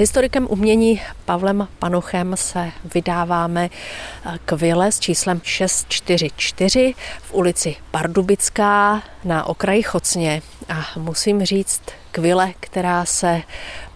historikem umění Pavlem Panochem se vydáváme k vile s číslem 644 v ulici Pardubická na okraji Chocně. A musím říct, k vile, která se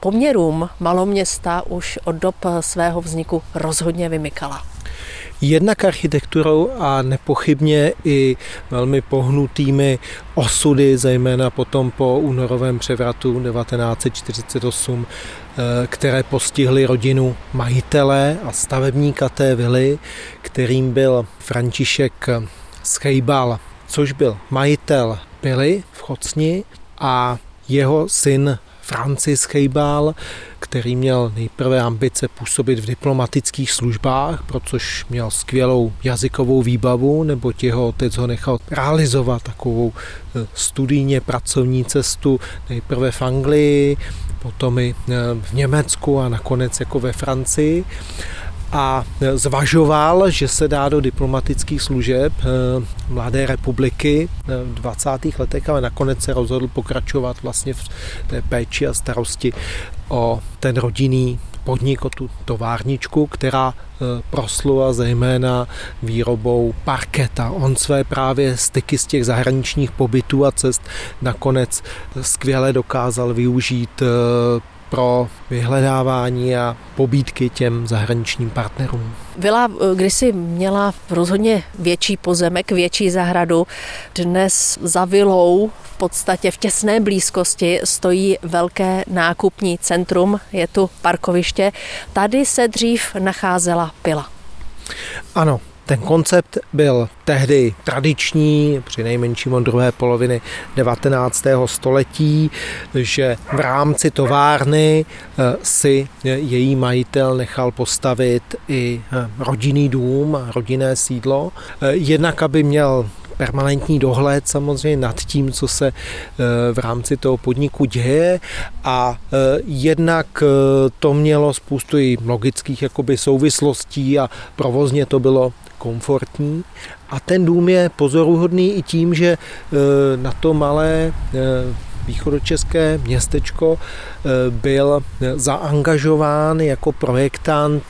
poměrům maloměsta už od dob svého vzniku rozhodně vymykala. Jednak architekturou a nepochybně i velmi pohnutými osudy, zejména potom po únorovém převratu 1948, eh, které postihly rodinu majitele a stavebníka té vily, kterým byl František Schejbal, což byl majitel vily v Chocni a jeho syn Francis Chejbal, který měl nejprve ambice působit v diplomatických službách, protože měl skvělou jazykovou výbavu, nebo jeho otec ho nechal realizovat takovou eh, studijně pracovní cestu nejprve v Anglii, potom i eh, v Německu a nakonec jako ve Francii a zvažoval, že se dá do diplomatických služeb eh, Mladé republiky v 20. letech, ale nakonec se rozhodl pokračovat vlastně v té péči a starosti o ten rodinný podnik, o tu továrničku, která eh, proslula zejména výrobou parketa. On své právě styky z těch zahraničních pobytů a cest nakonec skvěle dokázal využít eh, pro vyhledávání a pobídky těm zahraničním partnerům. Vila eh, kdysi měla rozhodně větší pozemek, větší zahradu. Dnes za vilou v podstatě v těsné blízkosti stojí velké nákupní centrum, je tu parkoviště. Tady se dřív nacházela pila. Ano, ten koncept byl tehdy tradiční, při nejmenším od druhé poloviny 19. století, že v rámci továrny eh, si její majitel nechal postavit i eh, rodinný dům, rodinné sídlo. Eh, jednak, aby měl permanentní dohled samozřejmě nad tím, co se v rámci toho podniku děje a jednak to mělo spoustu i logických jakoby souvislostí a provozně to bylo komfortní. A ten dům je pozoruhodný i tím, že e, na to malé e, východočeské městečko e, byl zaangažován jako projektant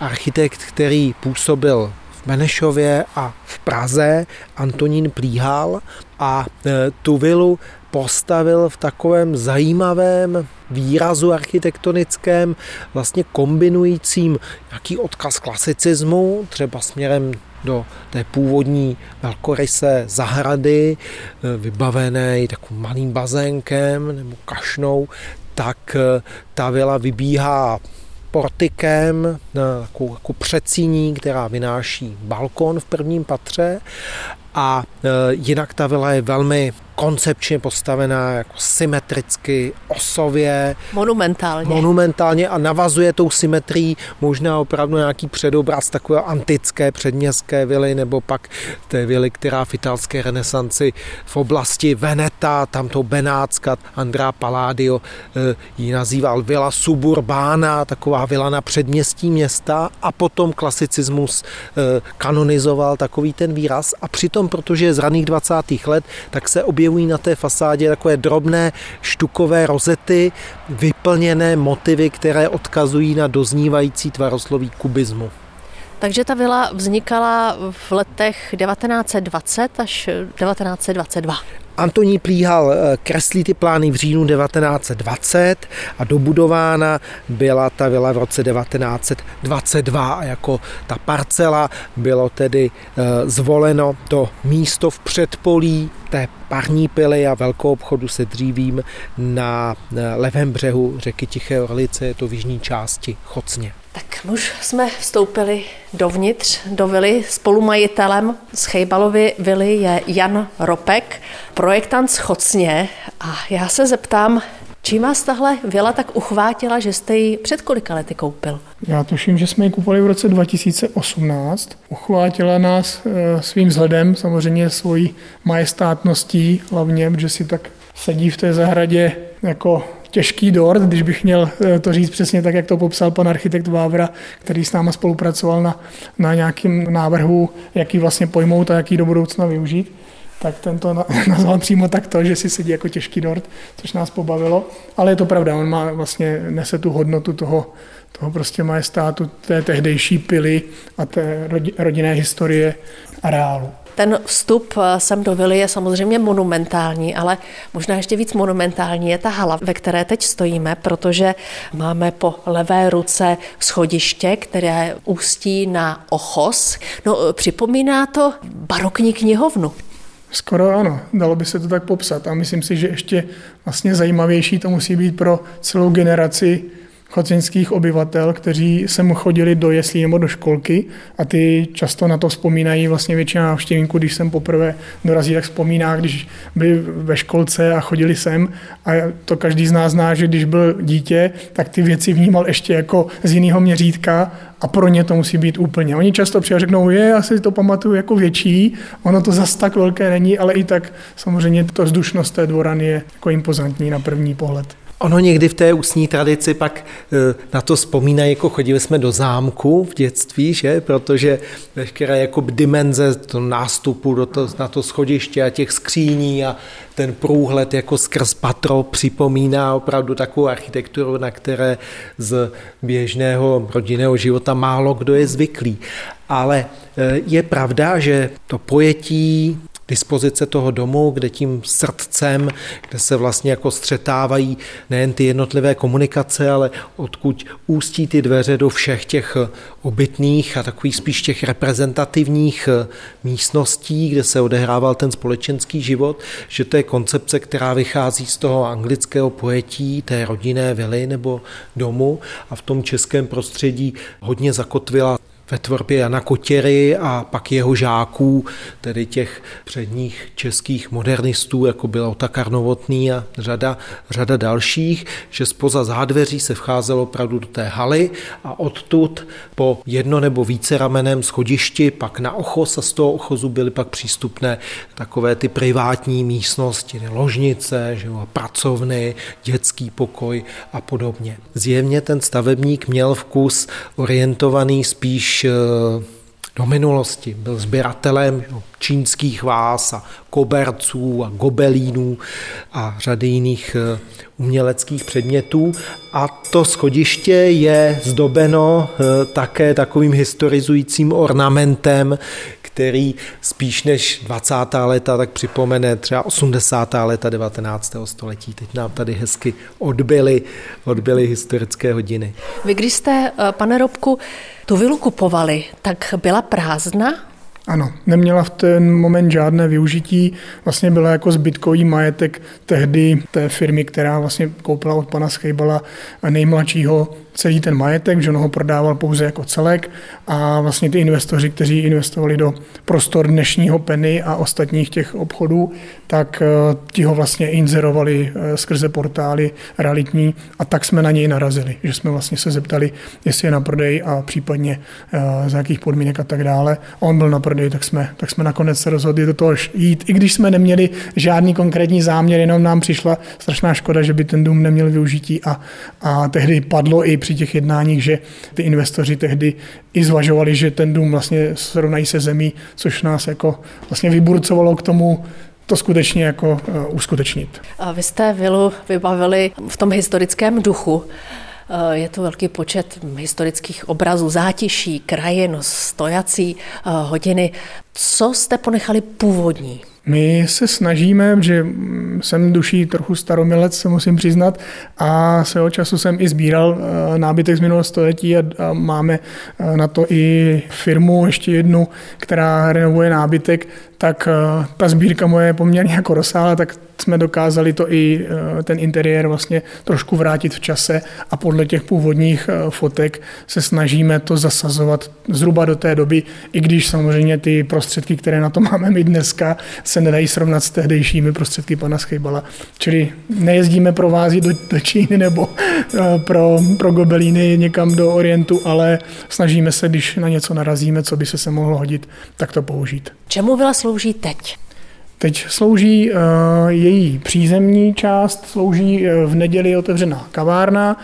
architekt, který působil v Benešově a v Praze, Antonín Plíhal a tu vilu postavil v takovém zajímavém výrazu architektonickém, vlastně kombinujícím nějaký odkaz klasicismu, třeba směrem do té původní velkorysé zahrady, eh, vybavené takovým malým bazénkem nebo kašnou, tak eh, ta vila vybíhá portikem na takovou, takovou předsíní, která vynáší balkon v prvním patře a e, jinak ta vila je velmi koncepčně postavená jako symetricky, osově. Monumentálně. Monumentálně a navazuje tou symetrií možná opravdu nějaký předobraz takové antické předměstské vily nebo pak té vily, která v italské renesanci v oblasti Veneta, tamto Benátska, Andrá Palladio eh, ji nazýval vila suburbána, taková vila na předměstí města a potom klasicismus eh, kanonizoval takový ten výraz a přitom, protože je z raných 20. let, tak se objevují na té fasádě takové drobné štukové rozety, vyplněné motivy, které odkazují na doznívající tvarosloví kubismu. Takže ta vila vznikala v letech 1920 až 1922. Antoní Plíhal eh, kreslí ty plány v říjnu 1920 a dobudována byla ta vila v roce 1922 a jako ta parcela bylo tedy eh, zvoleno to místo v předpolí té parní pily a velkou obchodu se dřívím na eh, levém břehu řeky Tiché Orlice, je to v jižní části Chocně. Tak už jsme vstoupili dovnitř do vily. Spolumajitelem z Chejbalovy vily je Jan Ropek, projektant z Chocně. A já se zeptám, Čím vás tahle vila tak uchvátila, že jste ji před kolika lety koupil? Já tuším, že jsme ji koupili v roce 2018. Uchvátila nás eh, svým vzhledem, samozřejmě svojí majestátností, hlavně, že si tak sedí v té zahradě jako těžký dort, když bych měl eh, to říct přesně tak, jak to popsal pan architekt Vávra, který s náma spolupracoval na, na nějakém návrhu, jaký vlastně pojmout a jaký do budoucna využít tak ten to nazval přímo takto, že si sedí jako těžký dort, což nás pobavilo. Ale je to pravda, on má vlastně, nese tu hodnotu toho, toho prostě majestátu, té tehdejší pily a té rodinné historie areálu. Ten vstup eh, sem do vily je samozřejmě monumentální, ale možná ještě víc monumentální je ta hala, ve které teď stojíme, protože máme po levé ruce schodiště, které ústí na ochos. No, eh, připomíná to barokní knihovnu. Skoro ano, dalo by se to tak popsat. A myslím si, že ještě vlastně zajímavější to musí být pro celou generaci chocinských obyvatel, kteří sem chodili do jeslí nebo do školky a ty často na to vzpomínají vlastně většina návštěvníků, když jsem poprvé dorazí, tak vzpomíná, když byli ve školce a chodili sem a to každý z nás zná, že když byl dítě, tak ty věci vnímal ještě jako z jiného měřítka a pro ně to musí být úplně. Oni často přijde řeknou, je, já si to pamatuju jako větší, ono to zas tak velké není, ale i tak samozřejmě to vzdušnost té dvorany je jako impozantní na první pohled. Ono někdy v té ústní tradici pak e, na to vzpomínají, jako chodili jsme do zámku v dětství, že? protože veškeré jako dimenze to nástupu do to, na to schodiště a těch skříní a ten průhled jako skrz patro připomíná opravdu takovou architekturu, na které z běžného rodinného života málo kdo je zvyklý. Ale e, je pravda, že to pojetí dispozice toho domu, kde tím srdcem, kde se vlastně jako střetávají nejen ty jednotlivé komunikace, ale odkud ústí ty dveře do všech těch obytných a takových spíš těch reprezentativních místností, kde se odehrával ten společenský život, že to je koncepce, která vychází z toho anglického pojetí té rodinné vily nebo domu a v tom českém prostředí hodně zakotvila ve tvorbě Jana Kotěry a pak jeho žáků, tedy těch předních českých modernistů, jako byl Otakar Novotný a řada, řada dalších, že spoza zádveří se vcházelo opravdu do té haly a odtud po jedno nebo více rameném schodišti pak na ochos a z toho ochozu byly pak přístupné takové ty privátní místnosti, ložnice, že jo, pracovny, dětský pokoj a podobně. Zjevně ten stavebník měl vkus orientovaný spíš Eh, do minulosti. Byl sběratelem čínských vás a koberců a gobelínů a řady jiných eh, uměleckých předmětů. A to schodiště je zdobeno eh, také takovým historizujícím ornamentem, který spíš než 20. léta, tak připomene třeba 80. léta 19. století. Teď nám tady hezky odbyly, odbyly historické hodiny. Vy, když jste, pane Robku, tu vilu kupovali, tak byla prázdna? Ano, neměla v ten moment žádné využití, vlastně byla jako zbytkový majetek tehdy té firmy, která vlastně koupila od pana Schejbala nejmladšího celý ten majetek, že on ho prodával pouze jako celek a vlastně ty investoři, kteří investovali do prostor dnešního Penny a ostatních těch obchodů, tak eh, ti ho vlastně inzerovali eh, skrze portály realitní a tak jsme na něj narazili, že jsme vlastně se zeptali, jestli je na prodej a případně eh, za jakých podmínek a tak dále. On byl na prodej, tak jsme, tak jsme nakonec se rozhodli do toho jít, i když jsme neměli žádný konkrétní záměr, jenom nám přišla strašná škoda, že by ten dům neměl využití a, a tehdy padlo i při těch jednáních, že ty investoři tehdy i zvažovali, že ten dům vlastně srovnají se zemí, což nás jako vlastně vyburcovalo k tomu to skutečně jako uh, uskutečnit. A vy jste vilu vybavili v tom historickém duchu. Eh, je to velký počet historických obrazů, zátiší, krajin, stojací eh, hodiny. Co jste ponechali původní? My se snažíme, že jsem duší trochu staromilec, se musím přiznat, a svého času jsem i sbíral eh, nábytek z minulého století a máme na to i firmu, ještě jednu, která renovuje nábytek, tak ta sbírka moje je poměrně jako rozsáhlá, tak jsme dokázali to i eh, ten interiér vlastně trošku vrátit v čase a podle těch původních eh, fotek se snažíme to zasazovat zhruba do té doby, i když samozřejmě ty prostředky, které na to máme my dneska, se nedají srovnat s tehdejšími prostředky pana Schejbala. Čili nejezdíme pro vází do, do Číny nebo eh, pro, pro gobelíny někam do Orientu, ale snažíme se, když na něco narazíme, co by se se mohlo hodit, tak to použít. Čemu vila slouží teď? Teď slouží uh, její přízemní část, slouží uh, v neděli otevřená kavárna,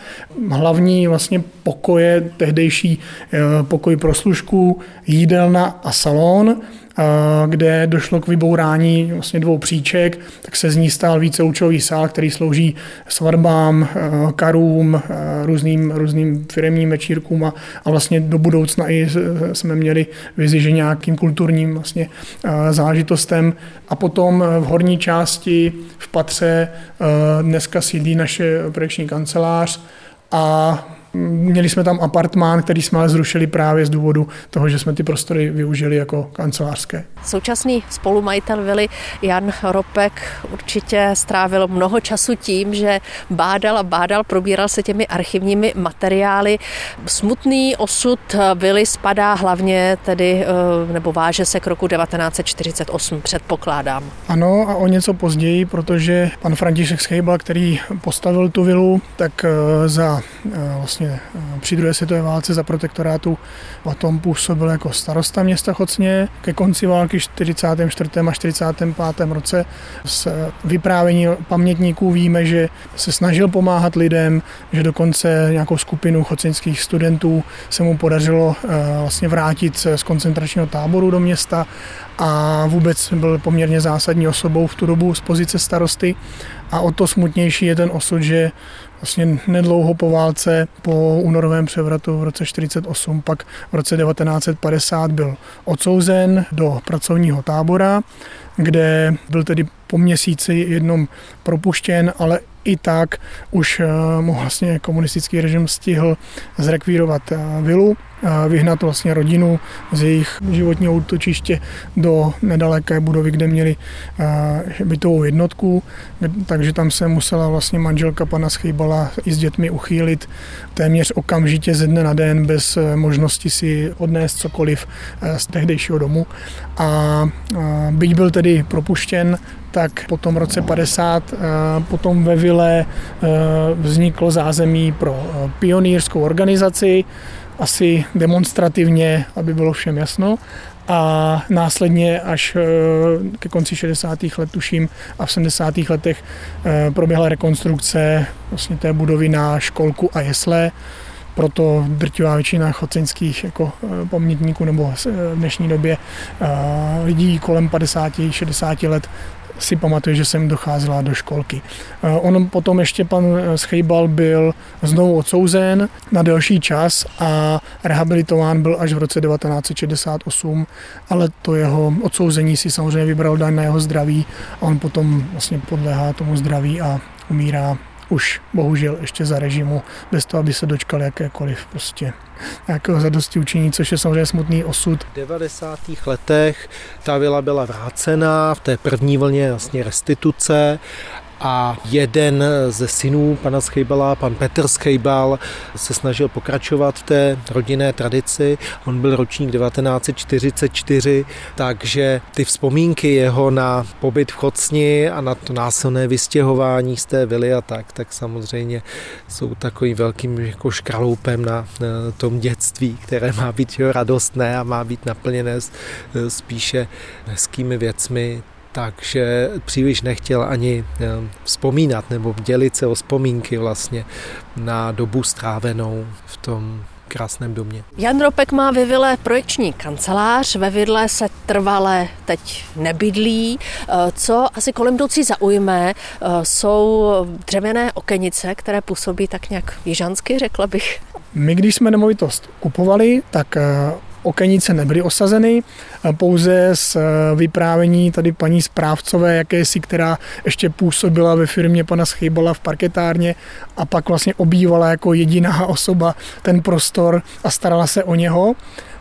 hlavní vlastně pokoje, tehdejší uh, pokoj pro služku, jídelna a salon. Kde došlo k vybourání vlastně dvou příček, tak se z ní stál víceúčelový sál, který slouží svatbám, karům, různým, různým firmním večírkům a, a vlastně do budoucna i jsme měli vizi, že nějakým kulturním vlastně zážitostem. A potom v horní části v patře dneska sídlí naše projekční kancelář a Měli jsme tam apartmán, který jsme ale zrušili právě z důvodu toho, že jsme ty prostory využili jako kancelářské. Současný spolumajitel vily Jan Ropek určitě strávil mnoho času tím, že bádal a bádal, probíral se těmi archivními materiály. Smutný osud vily spadá hlavně tedy, eh, nebo váže se k roku 1948, předpokládám. Ano a o něco později, protože pan František Schejbal, který postavil tu vilu, tak eh, za eh, vlastně vlastně při druhé světové válce za protektorátu potom působil jako starosta města Chocně. Ke konci války 44. a 45. roce z vyprávění pamětníků víme, že se snažil pomáhat lidem, že dokonce nějakou skupinu chocinských studentů se mu podařilo eh, vlastně vrátit z koncentračního táboru do města a vůbec byl poměrně zásadní osobou v tu dobu z pozice starosty. A o to smutnější je ten osud, že vlastně nedlouho po válce, po únorovém převratu v roce 1948, pak v roce 1950 byl odsouzen do pracovního tábora, kde byl tedy po měsíci jednom propuštěn, ale i tak už eh, mu vlastně komunistický režim stihl zrekvírovat eh, vilu, vyhnat vlastně rodinu z jejich životního útočiště do nedaleké budovy, kde měli bytovou jednotku, takže tam se musela vlastně manželka pana Schýbala i s dětmi uchýlit téměř okamžitě ze dne na den bez možnosti si odnést cokoliv z tehdejšího domu. A byť byl tedy propuštěn, tak po tom roce 50 potom ve Vile vzniklo zázemí pro pionýrskou organizaci, asi demonstrativně, aby bylo všem jasno. A následně až ke konci 60. let, tuším, a v 70. letech proběhla rekonstrukce vlastně té budovy na školku a jesle proto drtivá většina choceňských jako pamětníků nebo v dnešní době lidí kolem 50-60 let si pamatuje, že jsem docházela do školky. Eh, on potom ještě pan Schejbal byl znovu odsouzen na delší čas a rehabilitován byl až v roce 1968, ale to jeho odsouzení si samozřejmě vybral daň na jeho zdraví a on potom vlastně podléhá tomu zdraví a umírá už bohužel ještě za režimu, bez toho, aby se dočkal jakékoliv prostě nějakého zadosti učení, což je samozřejmě smutný osud. V 90. letech ta vila byla vrácena v té první vlně vlastně restituce a jeden ze synů pana Schejbala, pan Petr Schejbal, se snažil pokračovat v té rodinné tradici. On byl ročník 1944, takže ty vzpomínky jeho na pobyt v Chocni a na to násilné vystěhování z té vily a tak, tak samozřejmě jsou takovým velkým jako škraloupem na tom dětství, které má být radostné a má být naplněné spíše hezkými věcmi, takže příliš nechtěl ani eh, vzpomínat nebo dělit se o vzpomínky vlastně na dobu strávenou v tom krásném domě. Jan Ropek má ve Vile projekční kancelář, ve Vidle se trvale teď nebydlí. Eh, co asi kolem jdoucí zaujme, eh, jsou dřevěné okenice, které působí tak nějak jižansky, řekla bych. My, když jsme nemovitost kupovali, tak okenice nebyly osazeny, pouze z eh, vyprávění tady paní správcové jakési, která ještě působila ve firmě pana Schejbala v parketárně a pak vlastně obývala jako jediná osoba ten prostor a starala se o něho.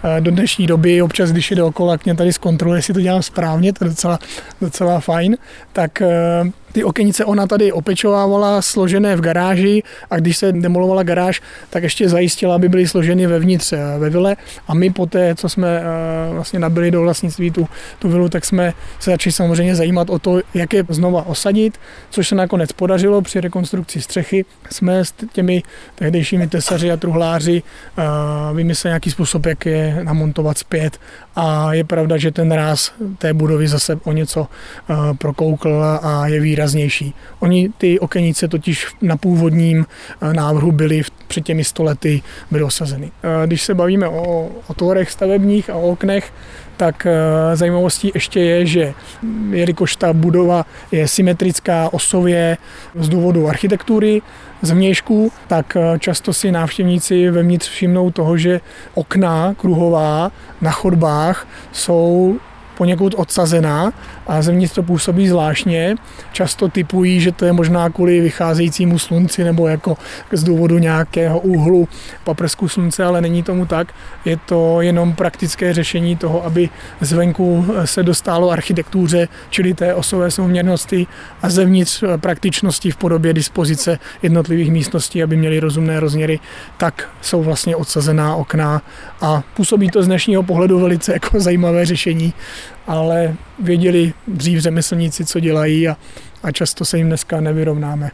Eh, do dnešní doby občas, když jde okolo, tak mě tady zkontroluje, jestli to dělám správně, to je docela, docela fajn, tak eh, ty okenice ona tady opečovávala složené v garáži a když se demolovala garáž, tak ještě zajistila, aby byly složeny vevnitř eh, ve vile. A my poté, co jsme vlastně nabili do vlastnictví tu, tu vilu, tak jsme se začali samozřejmě zajímat o to, jak je znova osadit, což se nakonec podařilo při rekonstrukci střechy. Jsme s těmi tehdejšími tesaři a truhláři vymysleli nějaký způsob, jak je namontovat zpět. A je pravda, že ten ráz té budovy zase o něco eh, prokoukl a je výrazný výraznější. Oni ty okenice totiž na původním eh, návrhu byly před těmi stolety byly osazeny. Eh, když se bavíme o, o tvorech stavebních a o oknech, tak zajímavostí ještě je, že jelikož ta budova je symetrická osově z důvodu architektury, z vnějšku, tak často si návštěvníci vevnitř všimnou toho, že okna kruhová na chodbách jsou poněkud odsazená a zevnitř to působí zvláštně. Často typují, že to je možná kvůli vycházejícímu slunci nebo jako z důvodu nějakého úhlu paprsku slunce, ale není tomu tak. Je to jenom praktické řešení toho, aby zvenku se dostalo architektuře, čili té osové souměrnosti a zevnitř praktičnosti v podobě dispozice jednotlivých místností, aby měly rozumné rozměry, tak jsou vlastně odsazená okna a působí to z dnešního pohledu velice jako zajímavé řešení ale věděli dřív řemeslníci, co dělají a, a často se jim dneska nevyrovnáme.